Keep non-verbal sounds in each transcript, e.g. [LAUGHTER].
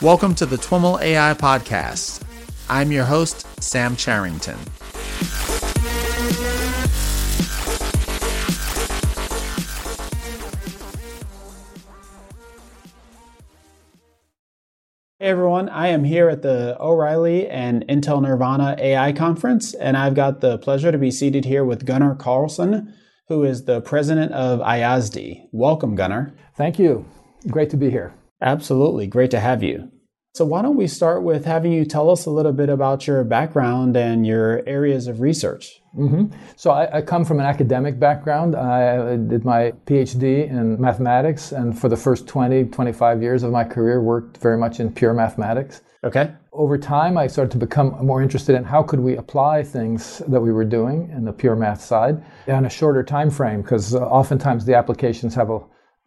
Welcome to the TWIML AI Podcast. I'm your host, Sam Charrington. Hey everyone, I am here at the O'Reilly and Intel Nirvana AI conference, and I've got the pleasure to be seated here with Gunnar Carlsson, who is the president of Ayasdi. Welcome, Gunnar. Thank you. Great to be here. Absolutely. Great to have you. So, why don't we start with having you tell us a little bit about your background and your areas of research? Mm-hmm. So, I, I, come from an academic background. I did my PhD in mathematics, and for the first 20, 25 years of my career, worked very much in pure mathematics. Okay. Over time, I started to become more interested in how could we apply things that we were doing in the pure math side on a shorter time frame, because uh, oftentimes the applications have a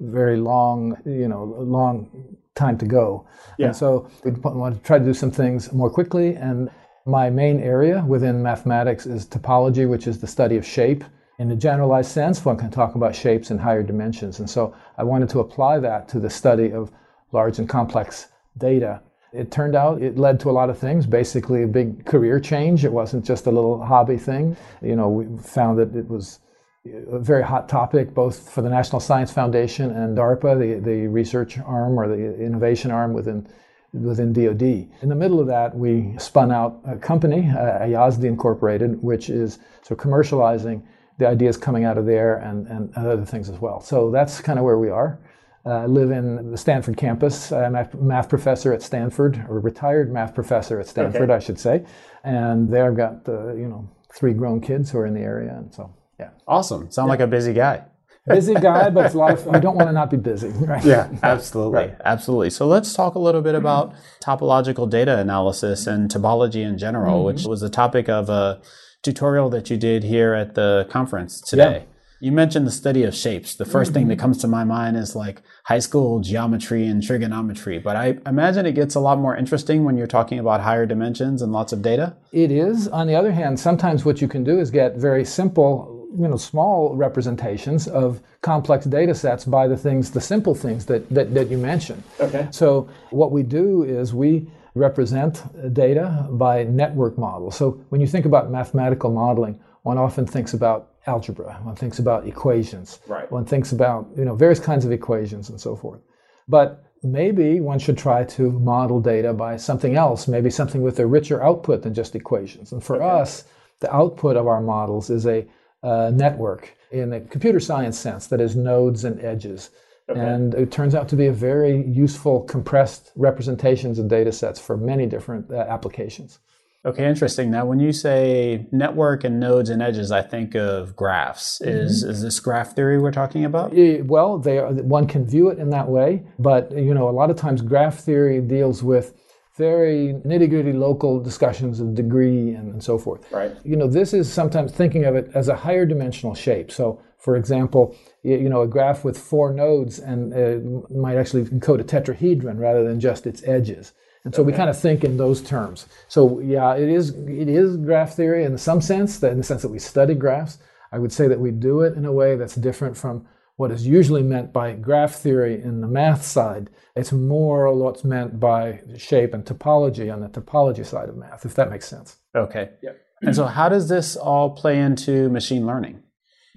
very long, you know, long time to go. Yeah. And so we want to try to do some things more quickly. And my main area within mathematics is topology, which is the study of shape. In a generalized sense, one can talk about shapes in higher dimensions. And so I wanted to apply that to the study of large and complex data. It turned out it led to a lot of things, basically a big career change. It wasn't just a little hobby thing. You know, we found that it was a very hot topic both for the National Science Foundation and DARPA, the, the research arm or the innovation arm within within DoD. In the middle of that, we spun out a company, uh, Incorporated, which is sort of commercializing the ideas coming out of there and, and other things as well. So that's kind of where we are. Uh, I live in the Stanford campus. I'm a math professor at Stanford, or retired math professor at Stanford, okay. I should say. And there I've got, uh, you know, three grown kids who are in the area. And so yeah. Awesome. Sound yeah. like a busy guy. [LAUGHS] busy guy, but it's a lot of. I don't want to not be busy. [LAUGHS] Right? Yeah, [LAUGHS] absolutely, right. absolutely. So let's talk a little bit about topological data analysis and topology in general, mm-hmm. which was the topic of a tutorial that you did here at the conference today. Yeah. You mentioned the study of shapes. The 1st mm-hmm. thing that comes to my mind is like high school geometry and trigonometry, but I imagine it gets a lot more interesting when you're talking about higher dimensions and lots of data. It is. On the other hand, sometimes what you can do is get very simple you know small representations of complex data sets by the things the simple things that, that, that you mentioned. Okay. So what we do is we represent data by network models. So when you think about mathematical modeling one often thinks about algebra one thinks about equations right. one thinks about you know various kinds of equations and so forth. But maybe one should try to model data by something else maybe something with a richer output than just equations. And for okay. us the output of our models is a uh, network in a computer science sense that is nodes and edges. Okay. And it turns out to be a very useful compressed representations of data sets for many different uh, applications. Okay, interesting. Now, when you say network and nodes and edges, I think of graphs. Is mm-hmm. is this graph theory we're talking about? Well, they are, one can view it in that way, but you know, a lot of times graph theory deals with very nitty gritty local discussions of degree and, and, so forth. Right. You know, this is sometimes thinking of it as a higher dimensional shape. So, for example, you know, a graph with four nodes and uh, might actually encode a tetrahedron rather than just its edges. And so okay. we kind of think in those terms. So yeah, it is it is graph theory in some sense, that in the sense that we study graphs. I would say that we do it in a way that's different from what is usually meant by graph theory in the math side. It's more what's meant by shape and topology on the topology side of math, if that makes sense. Okay. Yep. And so, how does this all play into machine learning?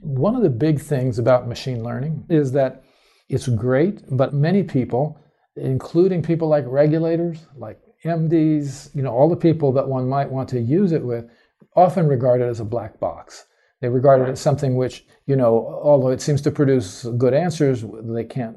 One of the big things about machine learning is that it's great, but many people, including people like regulators, like MDs, you know, all the people that one might want to use it with, often regard it as a black box. They regard it as something which, you know, although it seems to produce good answers, they can't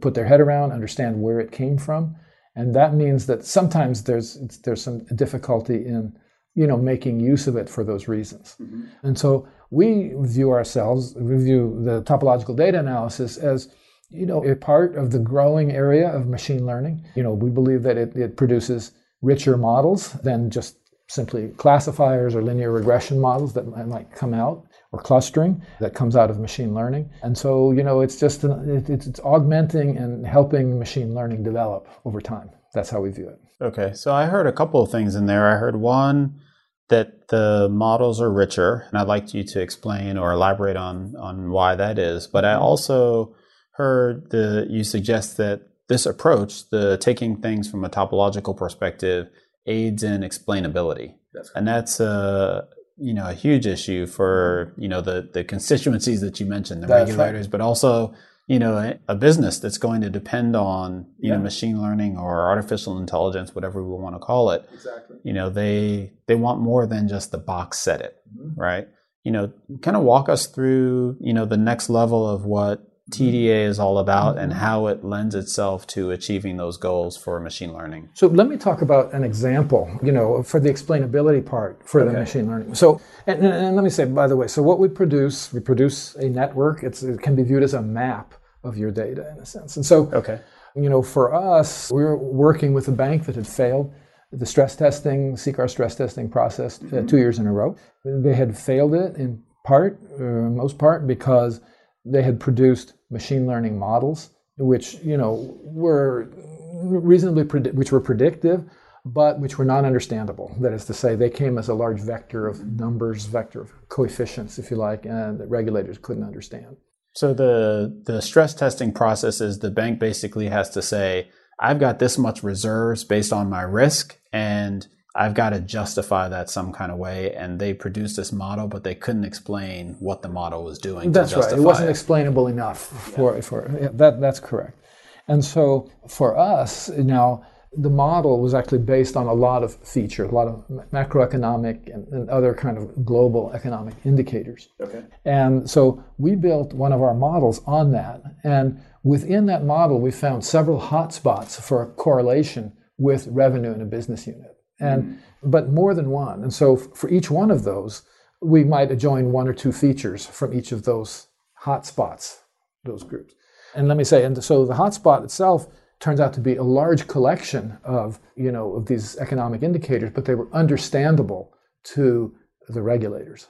put their head around, understand where it came from. And that means that sometimes there's there's some difficulty in, you know, making use of it for those reasons. Mm-hmm. And so we view ourselves, we view the topological data analysis as you know, a part of the growing area of machine learning. You know, we believe that it, it produces richer models than just simply classifiers or linear regression models that might come out or clustering that comes out of machine learning. And so you know it's just an, it's, it's augmenting and helping machine learning develop over time. That's how we view it. Okay. So i heard a couple of things in there. I heard one that the models are richer and i'd like you to explain or elaborate on on why that is. But i also heard the you suggest that this approach, the taking things from a topological perspective, aids in explainability, that's and that's a you know a huge issue for you know the the constituencies that you mentioned, the that's regulators, right. but also you know a, business that's going to depend on you yeah. know machine learning or artificial intelligence whatever we want to call it exactly you know they they want more than just the box set it mm-hmm. right you know kind of walk us through you know the next level of what TDA is all about mm-hmm. and how it lends itself to achieving those goals for machine learning. So let me talk about an example, you know, for the explainability part for okay. the machine learning. So, and, and, let me say, by the way, so what we produce, we produce a network. It's, it can be viewed as a map of your data in a sense. And so, okay. you know, for us, we were working with a bank that had failed the stress testing, CCAR stress testing process uh, mm-hmm. two years in a row. They had failed it in part, uh, most part, because they had produced machine learning models, which you know were reasonably predi- which were predictive, but which were not understandable. That is to say, they came as a large vector of numbers, vector of coefficients, if you like, and that regulators couldn't understand. So the the stress testing process is the bank basically has to say, I've got this much reserves based on my risk, and I've got to justify that some kind of way. And they produced this model, but they couldn't explain what the model was doing. That's right. It wasn't it. explainable enough for, yeah. for yeah, that. That's correct. And so for us now, the model was actually based on a lot of features, a lot of macroeconomic and, and, other kind of global economic indicators. Okay. And so we built one of our models on that. And within that model, we found several hotspots for correlation with revenue in a business unit and mm but more than one. And so for each one of those, we might adjoin one or two features from each of those hotspots, those groups. And let me say, and so the hotspot itself turns out to be a large collection of you know of these economic indicators, but they were understandable to the regulators.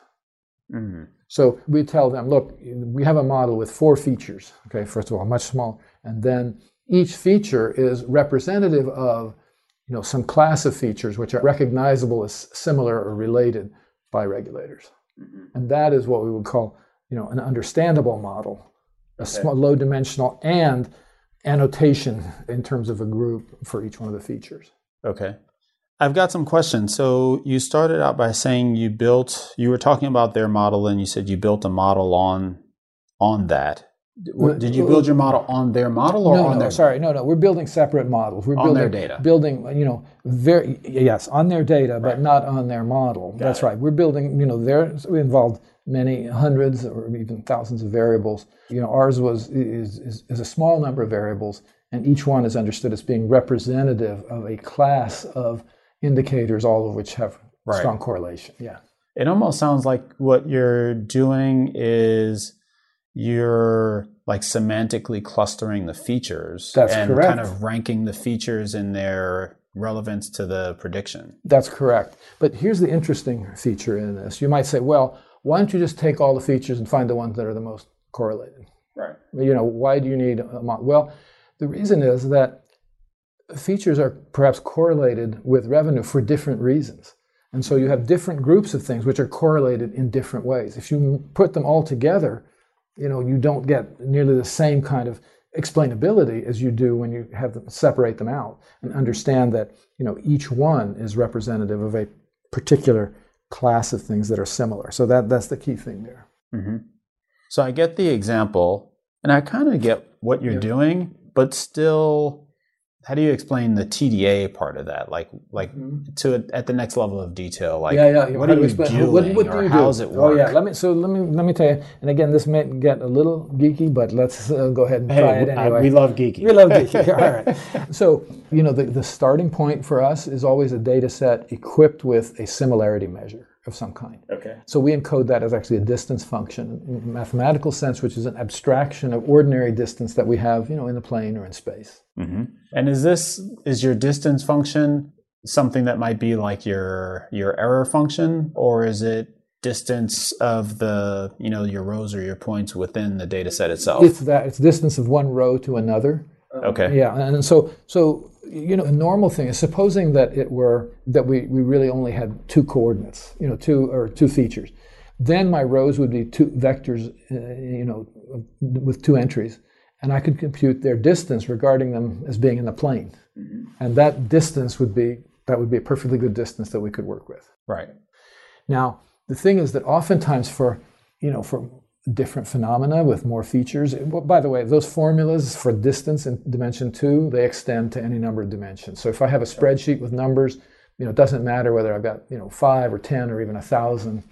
Mm-hmm. So we tell them, look, we have a model with four features. Okay, first of all, much smaller, and then each feature is representative of you know, some class of features which are recognizable as similar or related by regulators. Mm-hmm. And that is what we would call, you know, an understandable model, a okay. small, low dimensional and annotation in terms of a group for each one of the features. Okay. I've got some questions. So you started out by saying you built you were talking about their model and you said you built a model on on that. Did you build your model on their model or no, on no, their? Sorry, no, no. We're building separate models. We're on building their data. Building, you know, very yes, on their data, right. but not on their model. Got That's it. right. We're building, you know, there we involved many hundreds or even thousands of variables. You know, ours was is, is, is a small number of variables, and each one is understood as being representative of a class of indicators, all of which have right. strong correlation. Yeah. It almost sounds like what you're doing is you're like semantically clustering the features That's and correct. kind of ranking the features in their relevance to the prediction. That's correct. But here's the interesting feature in this. You might say, well, why don't you just take all the features and find the ones that are the most correlated? Right. You know, why do you need a model? Well, the reason is that features are perhaps correlated with revenue for different reasons. And so you have different groups of things which are correlated in different ways. If you put them all together, you know, you don't get nearly the same kind of explainability as you do when you have them separate them out and understand that you know each one is representative of a particular class of things that are similar. So that that's the key thing there. Mm-hmm. So I get the example, and I kind of get what you're yeah. doing, but still how do you explain the TDA part of that? Like, like mm-hmm. to at the next level of detail. Like, yeah, yeah. What are you doing? What, what do you how's do? it work? Oh, yeah. Let me. So let me let me tell you. And again, this may get a little geeky, but let's uh, go ahead and hey, try it anyway. we love geeky. We love geeky. [LAUGHS] All right. So you know, the the starting point for us is always a data set equipped with a similarity measure of some kind. Okay. So we encode that as actually a distance function in a mathematical sense, which is an abstraction of ordinary distance that we have, you know, in the plane or in space. Mm-hmm. And is this is your distance function something that might be like your your error function, or is it distance of the you know your rows or your points within the data set itself? It's that it's distance of one row to another. Okay. Yeah, and so so you know, a normal thing is supposing that it were that we, we really only had two coordinates, you know, two or two features. Then my rows would be two vectors, uh, you know, with two entries, and I could compute their distance regarding them as being in the plane. Mm-hmm. And that distance would be that would be a perfectly good distance that we could work with. Right. Now, the thing is that oftentimes for you know for different phenomena with more features. By the way, those formulas for distance in dimension two, they extend to any number of dimensions. So if I have a spreadsheet with numbers, you know, it doesn't matter whether I've got, you know, five or 10 or even a thousand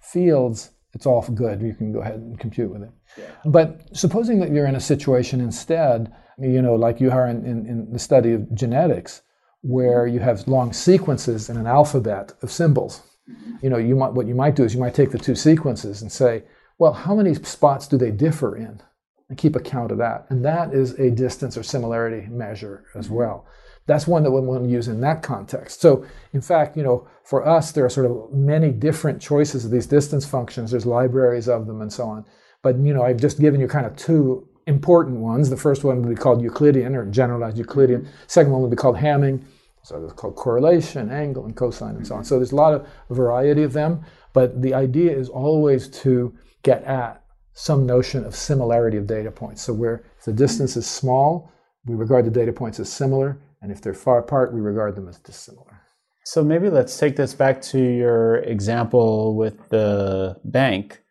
fields, it's all good. You can go ahead and compute with it. Yeah. But supposing that you're in a situation instead, you know, like you are in, in, in the study of genetics, where you have long sequences in an alphabet of symbols. Mm-hmm. You know, you might, what you might do is you might take the two sequences and say, well, how many spots do they differ in? And keep account of that. And that is a distance or similarity measure as mm-hmm. well. That's one that we want to use in that context. So, in fact, you know, for us, there are sort of many different choices of these distance functions. There's libraries of them and so on. But, you know, I've just given you kind of two important ones. The first one would be called Euclidean or generalized Euclidean. Second one would be called Hamming. So it's called correlation, angle, and cosine, and so on. So there's a lot of variety of them. But the idea is always to get at some notion of similarity of data points. So where if the distance is small, we regard the data points as similar, and if they're far apart, we regard them as dissimilar. So maybe let's take this back to your example with the bank.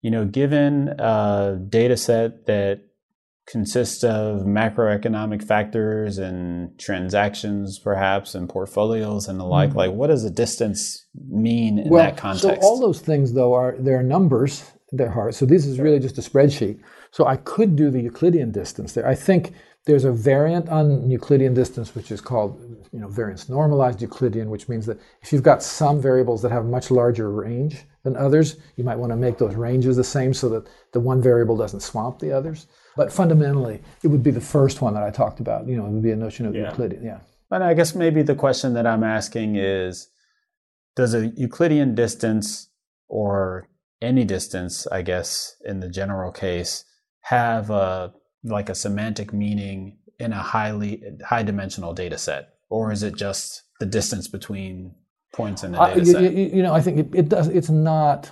You know, given a data set that consists of macroeconomic factors and transactions perhaps and portfolios and the like mm-hmm. like what does a distance mean in well, that context so all those things though are they're numbers they're hard. So this is really just a spreadsheet. So I could do the Euclidean distance there. I think there's a variant on Euclidean distance which is called you know variance normalized Euclidean, which means that if you've got some variables that have much larger range than others, you might want to make those ranges the same so that the one variable doesn't swamp the others. But fundamentally, it would be the first one that I talked about. You know, it would be a notion of yeah. Euclidean. Yeah. But I guess maybe the question that I'm asking is, does a Euclidean distance or any distance, I guess, in the general case, have a like a semantic meaning in a highly high dimensional data set, or is it just the distance between points in the uh, data set? You, you, know, I think it, it, does. It's not.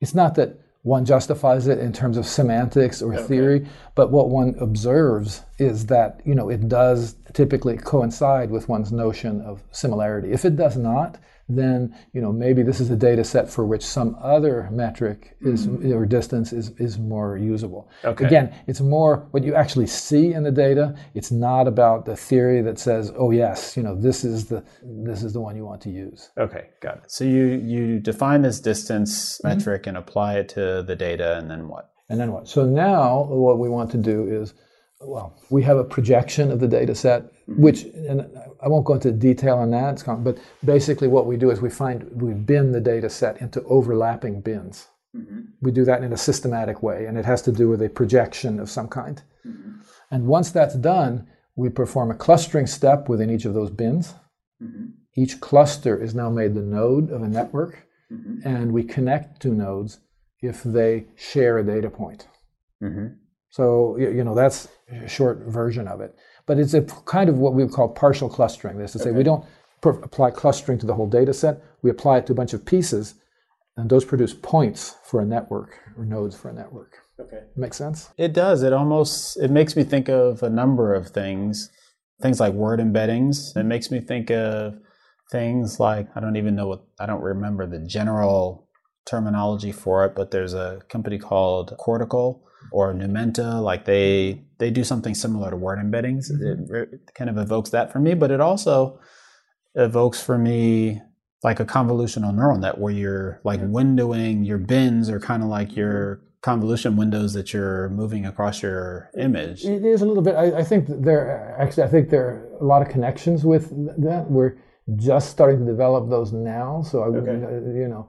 It's not that one justifies it in terms of semantics or okay. theory, but what one observes is that you know it does typically coincide with one's notion of similarity. If it does not, then you know maybe this is a data set for which some other metric is mm-hmm. or distance is, is more usable. Okay. Again, it's more what you actually see in the data. It's not about the theory that says, oh yes, you know this is the this is the one you want to use. Okay, got it. So you you define this distance mm-hmm. metric and apply it to the data, and then what? And then what? So now what we want to do is well, we have a projection of the data set. Which, and I won't go into detail on that, but basically what we do is we find, we bin the data set into overlapping bins. Mm-hmm. We do that in a systematic way, and it has to do with a projection of some kind. Mm-hmm. And once that's done, we perform a clustering step within each of those bins. Mm-hmm. Each cluster is now made the node of a network, mm-hmm. and we connect two nodes if they share a data point. Mm-hmm. So, you know, that's a short version of it. But it's a kind of what we would call partial clustering. That's is to okay. say we don't apply clustering to the whole data set. We apply it to a bunch of pieces, and those produce points for a network or nodes for a network. Okay. Makes sense? It does. It almost it makes me think of a number of things. Things like word embeddings. It makes me think of things like I don't even know what I don't remember the general terminology for it, but there's a company called Cortical or Numenta, like they they do something similar to word embeddings. Mm-hmm. It, it kind of evokes that for me, but it also evokes for me like a convolutional neural net where you're like windowing your bins are kind of like your convolution windows that you're moving across your image. It is a little bit. I, I think there actually I think there are a lot of connections with that. We're just starting to develop those now, so I okay. you know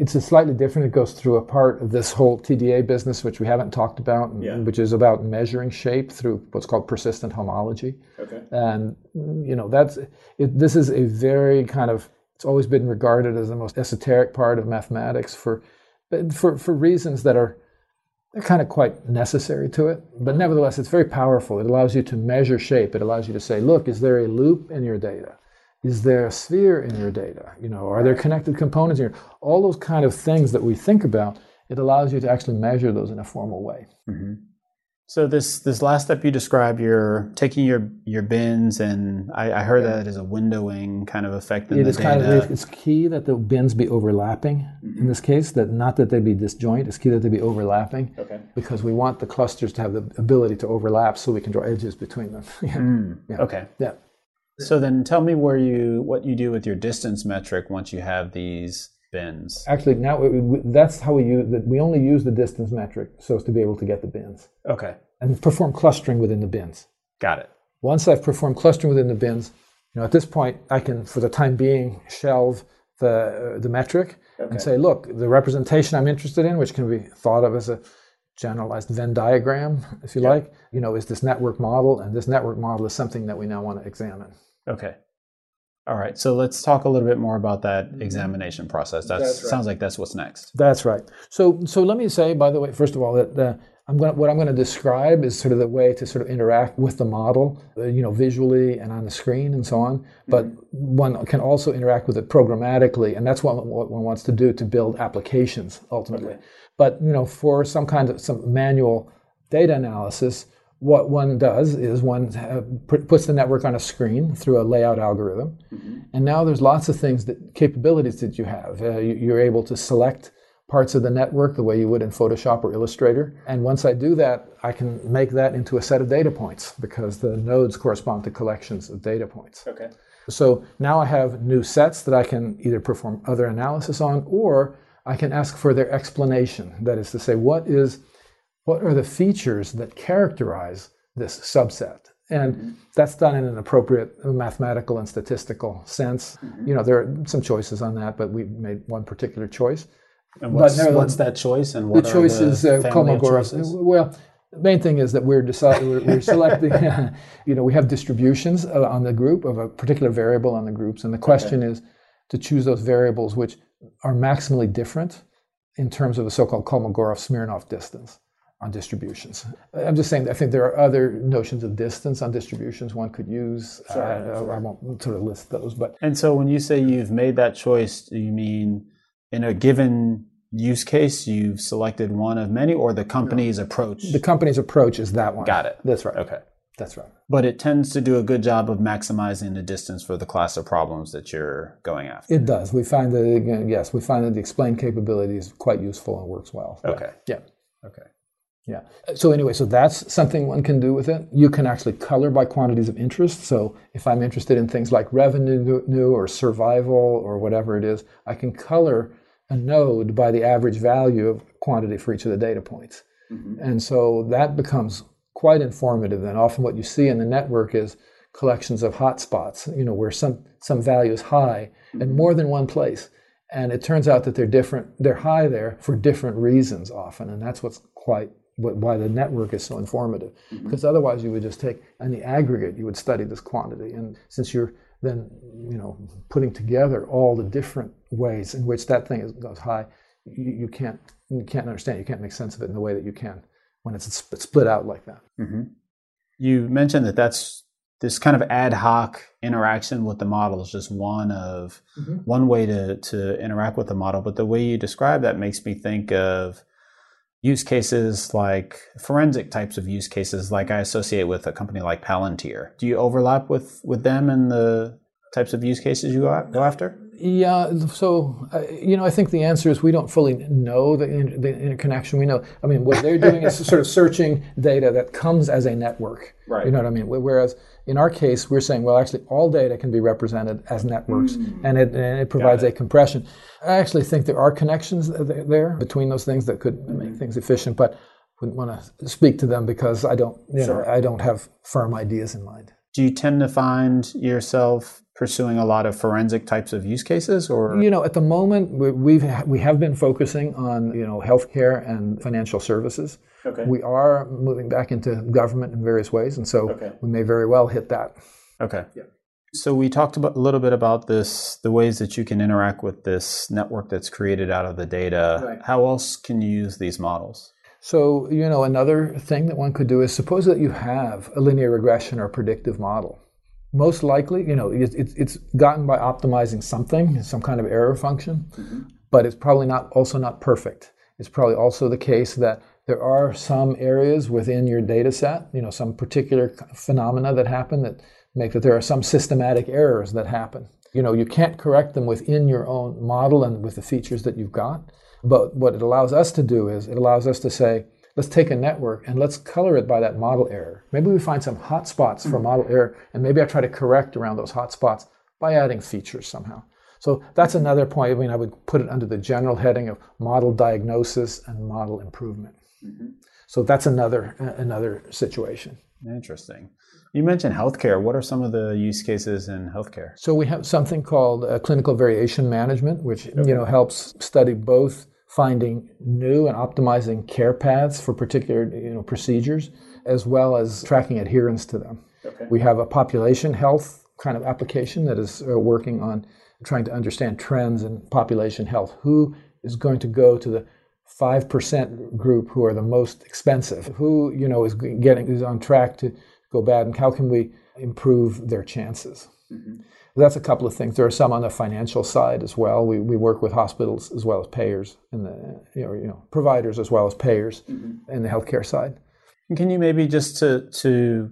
it's a slightly different. It goes through a part of this whole TDA business, which we haven't talked about, yeah. which is about measuring shape through what's called persistent homology. Okay. And you know that's it, this is a very kind of it's always been regarded as the most esoteric part of mathematics for for for reasons that are they're kind of quite necessary to it. But uh-huh. nevertheless, it's very powerful. It allows you to measure shape. It allows you to say, look, is there a loop in your data? Is there a sphere in your data? You know, are there connected components here? All those kind of things that we think about, it allows you to actually measure those in a formal way. Mm-hmm. So this this last step you described, you're taking your your bins, and I, I heard yeah. that as a windowing kind of effect. In it is data. kind of it's key that the bins be overlapping. Mm-hmm. In this case, that not that they be disjoint. It's key that they be overlapping. Okay. Because we want the clusters to have the ability to overlap, so we can draw edges between them. [LAUGHS] yeah. Mm. yeah. Okay. Yeah. So then, tell me where you what you do with your distance metric once you have these bins. Actually, now we, that's how we use that. We only use the distance metric so as to be able to get the bins. Okay. And perform clustering within the bins. Got it. Once I've performed clustering within the bins, you know, at this point, I can, for the time being, shelve the uh, the metric okay. and say, look, the representation I'm interested in, which can be thought of as a generalized Venn diagram, if you like, you know, is this network model, and this network model is something that we now want to examine. Okay. All right, so let's talk a little bit more about that mm-hmm. examination process. That right. sounds like that's what's next. That's right. So, so let me say, by the way, first of all, that uh, I'm going what I'm going to describe is sort of the way to sort of interact with the model, uh, you know, visually and on the screen and so on. But mm-hmm. one can also interact with it programmatically, and that's what, what one wants to do to build applications ultimately. Okay. But you know, for some kind of some manual data analysis, what one does is one uh, puts the network on a screen through a layout algorithm, mm-hmm. and now there's lots of things that capabilities that you have. Uh, you're able to select parts of the network the way you would in Photoshop or Illustrator, and once I do that, I can make that into a set of data points because the nodes correspond to collections of data points. Okay. So now I have new sets that I can either perform other analysis on, or I can ask for their explanation. That is to say, what is what are the features that characterize this subset? And mm-hmm. that's done in an appropriate mathematical and statistical sense. Mm-hmm. You know, there are some choices on that, but we made one particular choice. And what's, but what's that choice? And what the choice is uh, Kolmogorov. Well, the main thing is that we're, deciding, we're, we're [LAUGHS] selecting, [LAUGHS] you know, we have distributions uh, on the group of a particular variable on the groups. And the question okay. is to choose those variables which are maximally different in terms of the so-called Kolmogorov-Smirnov distance on distributions. I'm just saying I think there are other notions of distance on distributions one could use. Sure, uh, sure. I won't sort of list those, but and so when you say you've made that choice, do you mean in a given use case you've selected one of many, or the company's no. approach? The company's approach is that one. Got it. That's right. Okay. That's right. But it tends to do a good job of maximizing the distance for the class of problems that you're going after. It does. We find that, again, yes, we find that the explain capability is quite useful and works well. Okay. Yeah. Okay. Yeah. So anyway, so that's something one can do with it. You can actually color by quantities of interest. So if I'm interested in things like revenue new or survival or whatever it is, I can color a node by the average value of quantity for each of the data points. Mm-hmm. And so that becomes quite informative. And often what you see in the network is collections of hotspots, you know, where some, some value is high mm-hmm. in more than one place. And it turns out that they're different, they're high there for different reasons often. And that's what's quite why the network is so informative. Mm-hmm. Because otherwise, you would just take in the aggregate, you would study this quantity, and since you're then you know putting together all the different ways in which that thing is, goes high, you, you, can't you can't understand. You can't make sense of it in the way that you can when it's split out like that. Mm-hmm. You mentioned that that's this kind of ad hoc interaction with the model is just one of mm-hmm. one way to to interact with the model. But the way you describe that makes me think of use cases like forensic types of use cases like I associate with a company like Palantir. Do you overlap with with them and the types of use cases you go after? Yeah, so uh, you know, I think the answer is we don't fully know the, in, the interconnection. We know, I mean, what they're doing is [LAUGHS] sort of searching data that comes as a network. Right. You know what I mean? Whereas in our case, we're saying, well, actually, all data can be represented as networks, mm. and, it, and it provides it. a compression. I actually think there are connections there between those things that could mm. make things efficient, but wouldn't want to speak to them because I don't, you sure. know, I don't have firm ideas in mind. Do you tend to find yourself pursuing a lot of forensic types of use cases or you know at the moment we've we have been focusing on you know healthcare and financial services okay. we are moving back into government in various ways and so okay. we may very well hit that okay yeah. so we talked about, a little bit about this the ways that you can interact with this network that's created out of the data right. how else can you use these models so you know another thing that one could do is suppose that you have a linear regression or predictive model most likely, you know, it, it, it's gotten by optimizing something, some kind of error function, mm-hmm. but it's probably not also not perfect. It's probably also the case that there are some areas within your data set, you know, some particular phenomena that happen that make that there are some systematic errors that happen. You know, you can't correct them within your own model and with the features that you've got. But what it allows us to do is it allows us to say, let's take a network and let's color it by that model error. Maybe we find some hot spots for model error, and maybe I try to correct around those hot spots by adding features somehow. So that's another point. I mean, I would put it under the general heading of model diagnosis and model improvement. Mm-hmm. So that's another another situation. Interesting. You mentioned healthcare. What are some of the use cases in healthcare? So we have something called uh, clinical variation management, which okay. you know helps study both finding new and optimizing care paths for particular you know procedures, as well as tracking adherence to them. Okay. We have a population health kind of application that is uh, working on trying to understand trends in population health. Who is going to go to the 5% group who are the most expensive? Who, you know, is getting is on track to go bad and how can we improve their chances? Mm-hmm. That's a couple of things. There are some on the financial side as well. We, we work with hospitals as well as payers and the you know, you know providers as well as payers mm-hmm. in the healthcare side. Can you maybe just to to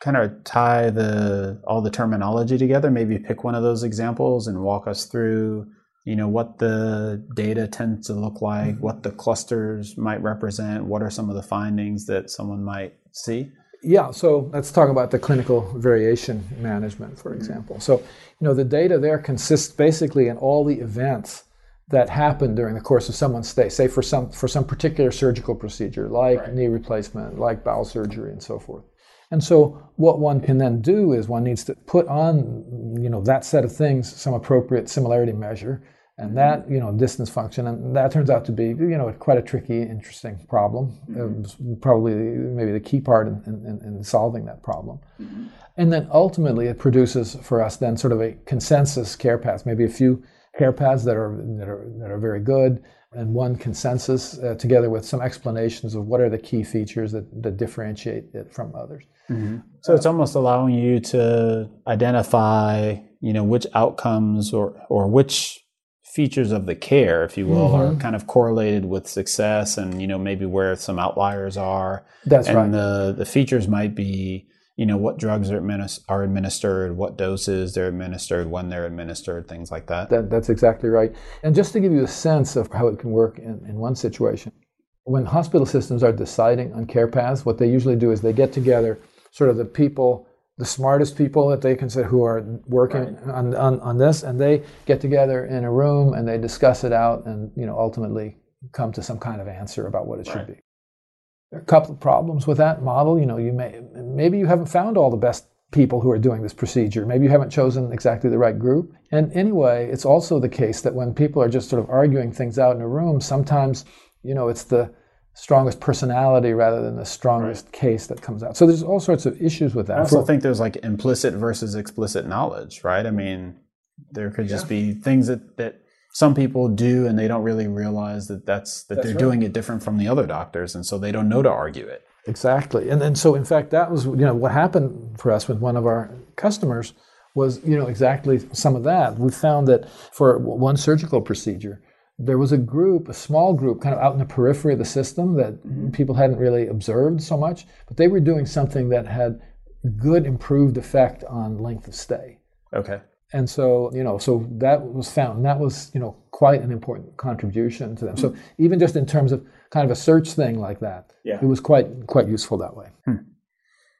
kind of tie the all the terminology together, maybe pick one of those examples and walk us through you know what the data tends to look like, mm-hmm. what the clusters might represent, what are some of the findings that someone might see? Yeah, so let's talk about the clinical variation management, for mm-hmm. example. So, you know, the data there consists basically in all the events that happen during the course of someone's stay, say for some for some particular surgical procedure, like right. knee replacement, like bowel surgery, and so forth. And so, what one can then do is one needs to put on, you know, that set of things some appropriate similarity measure, and that you know distance function and that turns out to be you know quite a tricky interesting problem mm-hmm. probably maybe the key part in, in, in solving that problem mm-hmm. and then ultimately it produces for us then sort of a consensus care path maybe a few care paths that are that are that are very good and one consensus uh, together with some explanations of what are the key features that, that differentiate it from others mm-hmm. so it's almost allowing you to identify you know which outcomes or or which features of the care, if you will, mm-hmm. are kind of correlated with success and, you know, maybe where some outliers are. That's and right. the, the features might be, you know, what drugs are, administ- are administered, what doses they're administered, when they're administered, things like that. that. That's exactly right. And just to give you a sense of how it can work in, in one situation, when hospital systems are deciding on care paths, what they usually do is they get together sort of the people the smartest people that they consider who are working right. on, on, on this, and they get together in a room and they discuss it out, and you know ultimately come to some kind of answer about what it right. should be. There are a couple of problems with that model. You know, you may maybe you haven't found all the best people who are doing this procedure. Maybe you haven't chosen exactly the right group. And anyway, it's also the case that when people are just sort of arguing things out in a room, sometimes you know it's the strongest personality rather than the strongest right. case that comes out. So there's all sorts of issues with that. I also For, think there's like implicit versus explicit knowledge, right? I mean, there could just yeah. be things that, that some people do and they don't really realize that that's that that's they're right. doing it different from the other doctors and so they don't know to argue it. Exactly. And and so in fact that was you know what happened for us with one of our customers was you know exactly some of that. We found that for one surgical procedure there was a group, a small group, kind of out in the periphery of the system that mm-hmm. people hadn't really observed so much, but they were doing something that had good improved effect on length of stay. Okay. And so, you know, so that was found, and that was, you know, quite an important contribution to them. Mm-hmm. So even just in terms of kind of a search thing like that, yeah. it was quite quite useful that way. Hmm.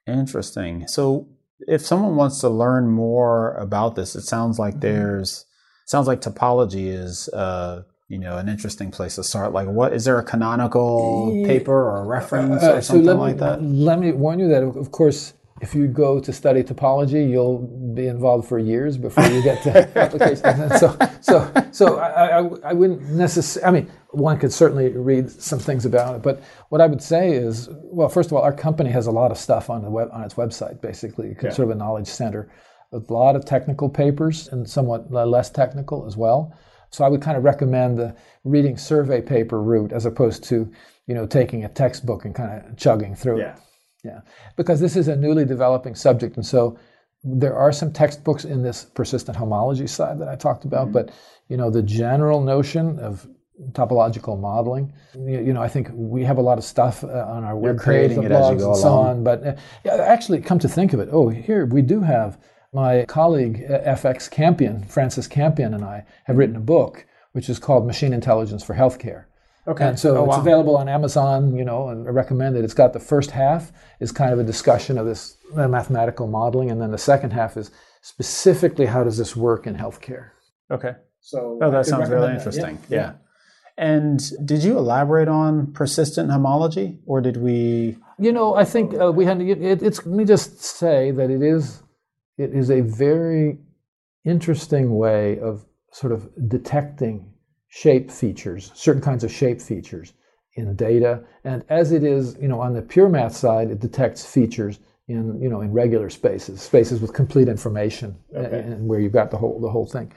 Interesting. So if someone wants to learn more about this, it sounds like mm-hmm. there's sounds like topology is uh, you know an interesting place to start. Like what is there a canonical paper or a reference uh, or something so like that? let me warn you that of course if you go to study topology you'll be involved for years before you get to [LAUGHS] applications so so so I, I, I wouldn't necessarily i mean one could certainly read some things about it but what i would say is well first of all our company has a lot of stuff on the web on its website basically yeah. sort of a knowledge center. A lot of technical papers and somewhat less technical as well so I would kind of recommend the reading survey paper route as opposed to, you know, taking a textbook and kind of chugging through yeah. it. Yeah. Because this is a newly developing subject. And so there are some textbooks in this persistent homology side that I talked about, mm-hmm. but you know, the general notion of topological modeling. You, know, I think we have a lot of stuff uh, on our You're web creating page, it as you blogs go and so along. on. But uh, yeah, actually, come to think of it, oh, here we do have my colleague uh, FX Campion, Francis Campion, and I have written a book which is called Machine Intelligence for Healthcare. Okay. And so Oh, it's wow. available on Amazon, you know, and I recommend it. It's got the first half is kind of a discussion of this uh, mathematical modeling, and then the second half is specifically how does this work in healthcare. Okay. So Oh, that sounds really that. interesting. Yeah. Yeah. And did you elaborate on persistent homology, or did we? You know, I think uh, we had. It, it's. Let me just say that it is. It is a very interesting way of sort of detecting shape features, certain kinds of shape features in data, and as it is, you know, on the pure math side, it detects features in you know in regular spaces, spaces with complete information, uh, Okay. and, and where you've got the whole the whole thing.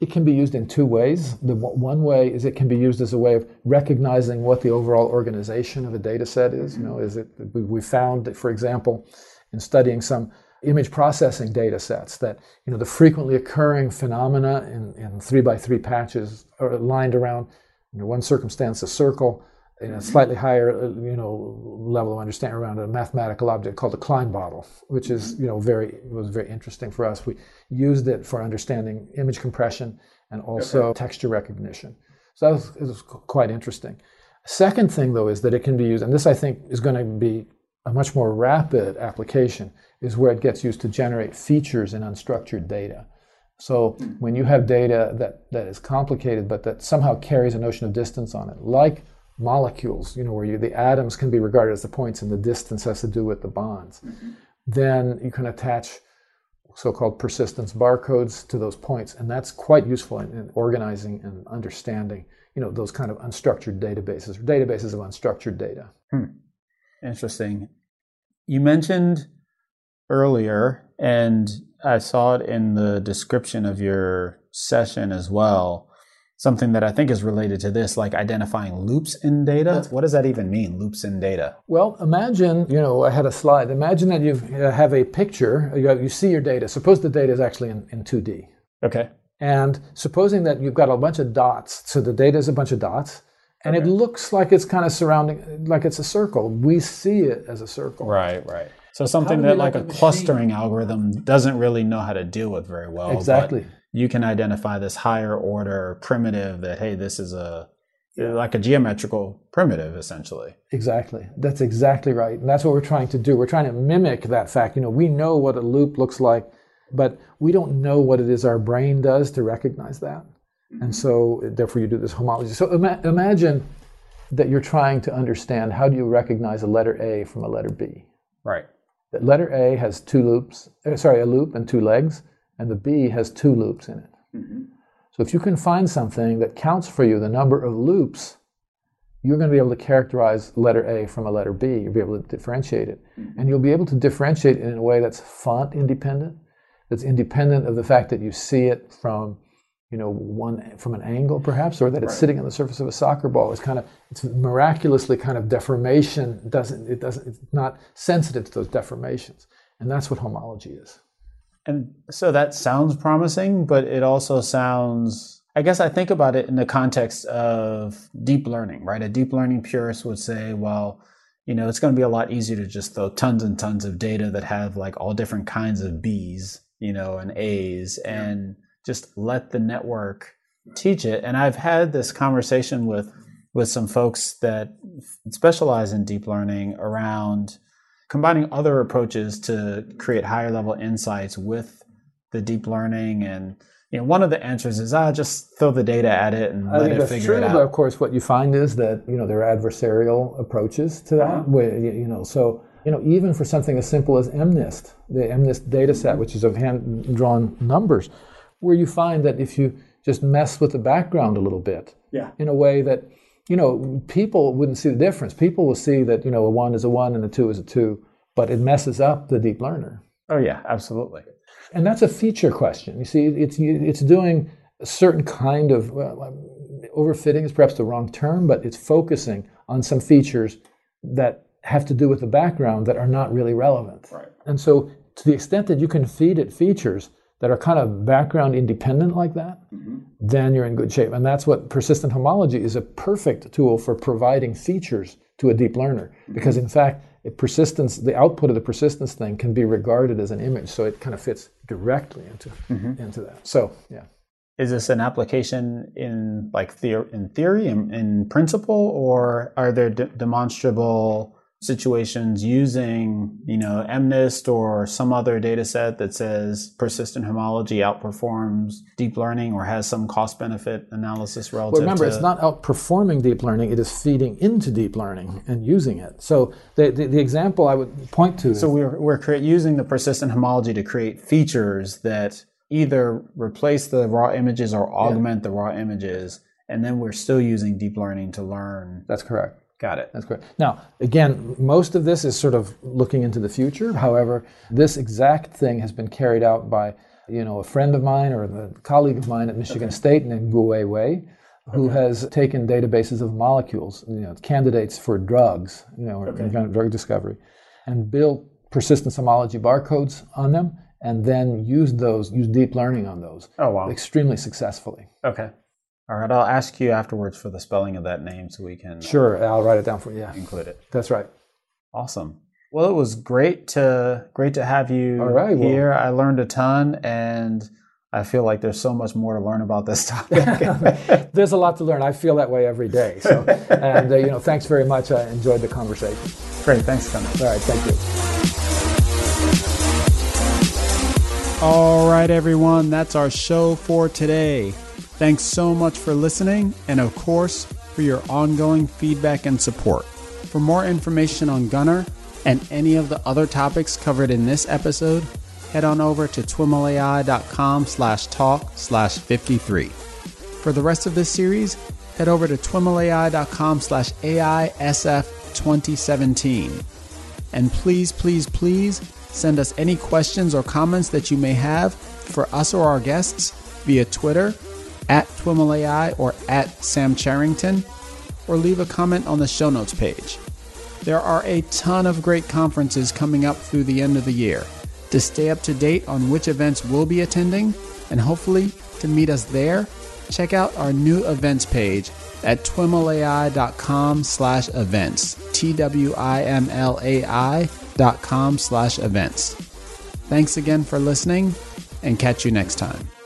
It can be used in two ways. The one way is it can be used as a way of recognizing what the overall organization of a data set is. You know, mm-hmm. is it we, we found, that, for example, in studying some image processing data sets that you know the frequently occurring phenomena in, in three by three patches are lined around in one circumstance a circle in a slightly higher uh, you know level of understanding around a mathematical object called a Klein bottle, which is you know very was very interesting for us. We used it for understanding image compression and also texture recognition. So that was, it was quite interesting. Second thing though is that it can be used, and this I think is going to be a much more rapid application, is where it gets used to generate features in unstructured data. So hmm. when you have data that, that is complicated but that somehow carries a notion of distance on it, like molecules, you know, where you, the atoms can be regarded as the points and the distance has to do with the bonds, mm-hmm. then you can attach so-called persistence barcodes to those points, and that's quite useful in, in organizing and understanding, you know, those kind of unstructured databases, or databases of unstructured data. Hmm. Interesting. You mentioned earlier, and I saw it in the description of your session as well, something that I think is related to this, like identifying loops in data. What does that even mean, loops in data? Well, imagine, you know, I had a slide. Imagine that you have a picture, you, have, you see your data. Suppose the data is actually in, in 2D. Okay. And supposing that you've got a bunch of dots, so the data is a bunch of dots, and it looks like it's kind of surrounding, like it's a circle. We see it as a circle. Right, right. So something that we like a machine- clustering algorithm doesn't really know how to deal with very well. but Exactly. you can identify this higher order primitive that hey, this is a like a geometrical primitive essentially. Exactly. That's exactly right. And that's what we're trying to do. We're trying to mimic that fact. You know, we know what a loop looks like, but we don't know what it is our brain does to recognize that. And mm-hmm. so, therefore, you do this homology. So ima- imagine that you're trying to understand how do you recognize a letter A from a letter B. Right. That letter A has two loops, uh, sorry, a loop and two legs, and the B has two loops in it. Mm-hmm. So if you can find something that counts for you the number of loops, you're going to be able to characterize letter A from a letter B. You'll be able to differentiate it. Mm-hmm. And you'll be able to differentiate it in a way that's font independent, that's independent of the fact that you see it from you know one from an angle perhaps or that it's sitting on the surface of a soccer ball. It's kind of it's miraculously kind of deformation doesn't it doesn't it's not sensitive to those deformations. And that's what homology is. And so that sounds promising, but it also sounds, I guess I think about it in the context of deep learning, right? A deep learning purist would say, well, you know, it's going to be a lot easier to just throw tons and tons of data that have like all different kinds of B's, you know, and A's and just let the network teach it. And I've had this conversation with with some folks that specialize in deep learning around combining other approaches to create higher level insights with the deep learning and you know one of the answers is I ah, just throw the data at it and I let it figure true, it but of course, what you find is that you know there are adversarial approaches to that. Where you know, so you know, even for something as simple as MNIST, the MNIST data set, which is of hand-drawn numbers, where you find that if you just mess with the background a little bit, yeah in a way that you know people wouldn't see the difference. People will see that you know a one is a one and a two is a two, but it messes up the deep learner. oh yeah absolutely And that's a feature question. You see, it's it's doing a certain kind of well, overfitting is perhaps the wrong term, but it's focusing on some features that have to do with the background that are not really relevant. Right. And so, to the extent that you can feed it features that are kind of background independent like that, mm-hmm. then you're in good shape. And that's what persistent homology is a perfect tool for providing features to a deep learner. Mm-hmm. Because in fact, persistence, the output of the persistence thing can be regarded as an image. So it kind of fits directly into, mm-hmm. into that. So, yeah. Is this an application in like theor- in theory, in, in principle, or are there de- demonstrable situations using, you know, MNIST or some other data set that says persistent homology outperforms deep learning or has some cost benefit analysis relative to well, remember, to... it's not outperforming deep learning, it is feeding into deep learning and using it. So the, the, the example I would point to So we're, we're cre- using the persistent homology to create features that either replace the raw images or augment yeah. the raw images, and then we're still using deep learning to learn. That's correct. Got it. That's correct. Now, again, most of this is sort of looking into the future. However, this exact thing has been carried out by, you know, a friend of mine or a colleague of mine at Michigan okay. State named Guowei Wei, who okay. has taken databases of molecules, you know, candidates for drugs, you know, okay. drug discovery, and built persistence homology barcodes on them, and then used those, used deep learning on those. Oh wow! Extremely successfully. Okay. All right, I'll ask you afterwards for the spelling of that name so we can. Sure, I'll write it down for you. Yeah, include it. That's right. Awesome. Well, it was great to great to have you All right, here. Well, I learned a ton, and I feel like there's so much more to learn about this topic. [LAUGHS] there's a lot to learn. I feel that way every day. So, [LAUGHS] and uh, you know, thanks very much. I enjoyed the conversation. Great. Thanks for coming. All right. Thank you. All right, everyone. That's our show for today. Thanks so much for listening, and of course, for your ongoing feedback and support. For more information on Gunnar and any of the other topics covered in this episode, head on over to twimlai.com slash talk slash 53. For the rest of this series, head over to twimlai.com slash AISF 2017. And please, please, please send us any questions or comments that you may have for us or our guests via Twitter at TWIMLAI or at Sam Charrington, or leave a comment on the show notes page. There are a ton of great conferences coming up through the end of the year. To stay up to date on which events we'll be attending, and hopefully to meet us there, check out our new events page at twimlai.com slash events. T-W-I-M-L-A-I dot com slash events. Thanks again for listening, and catch you next time.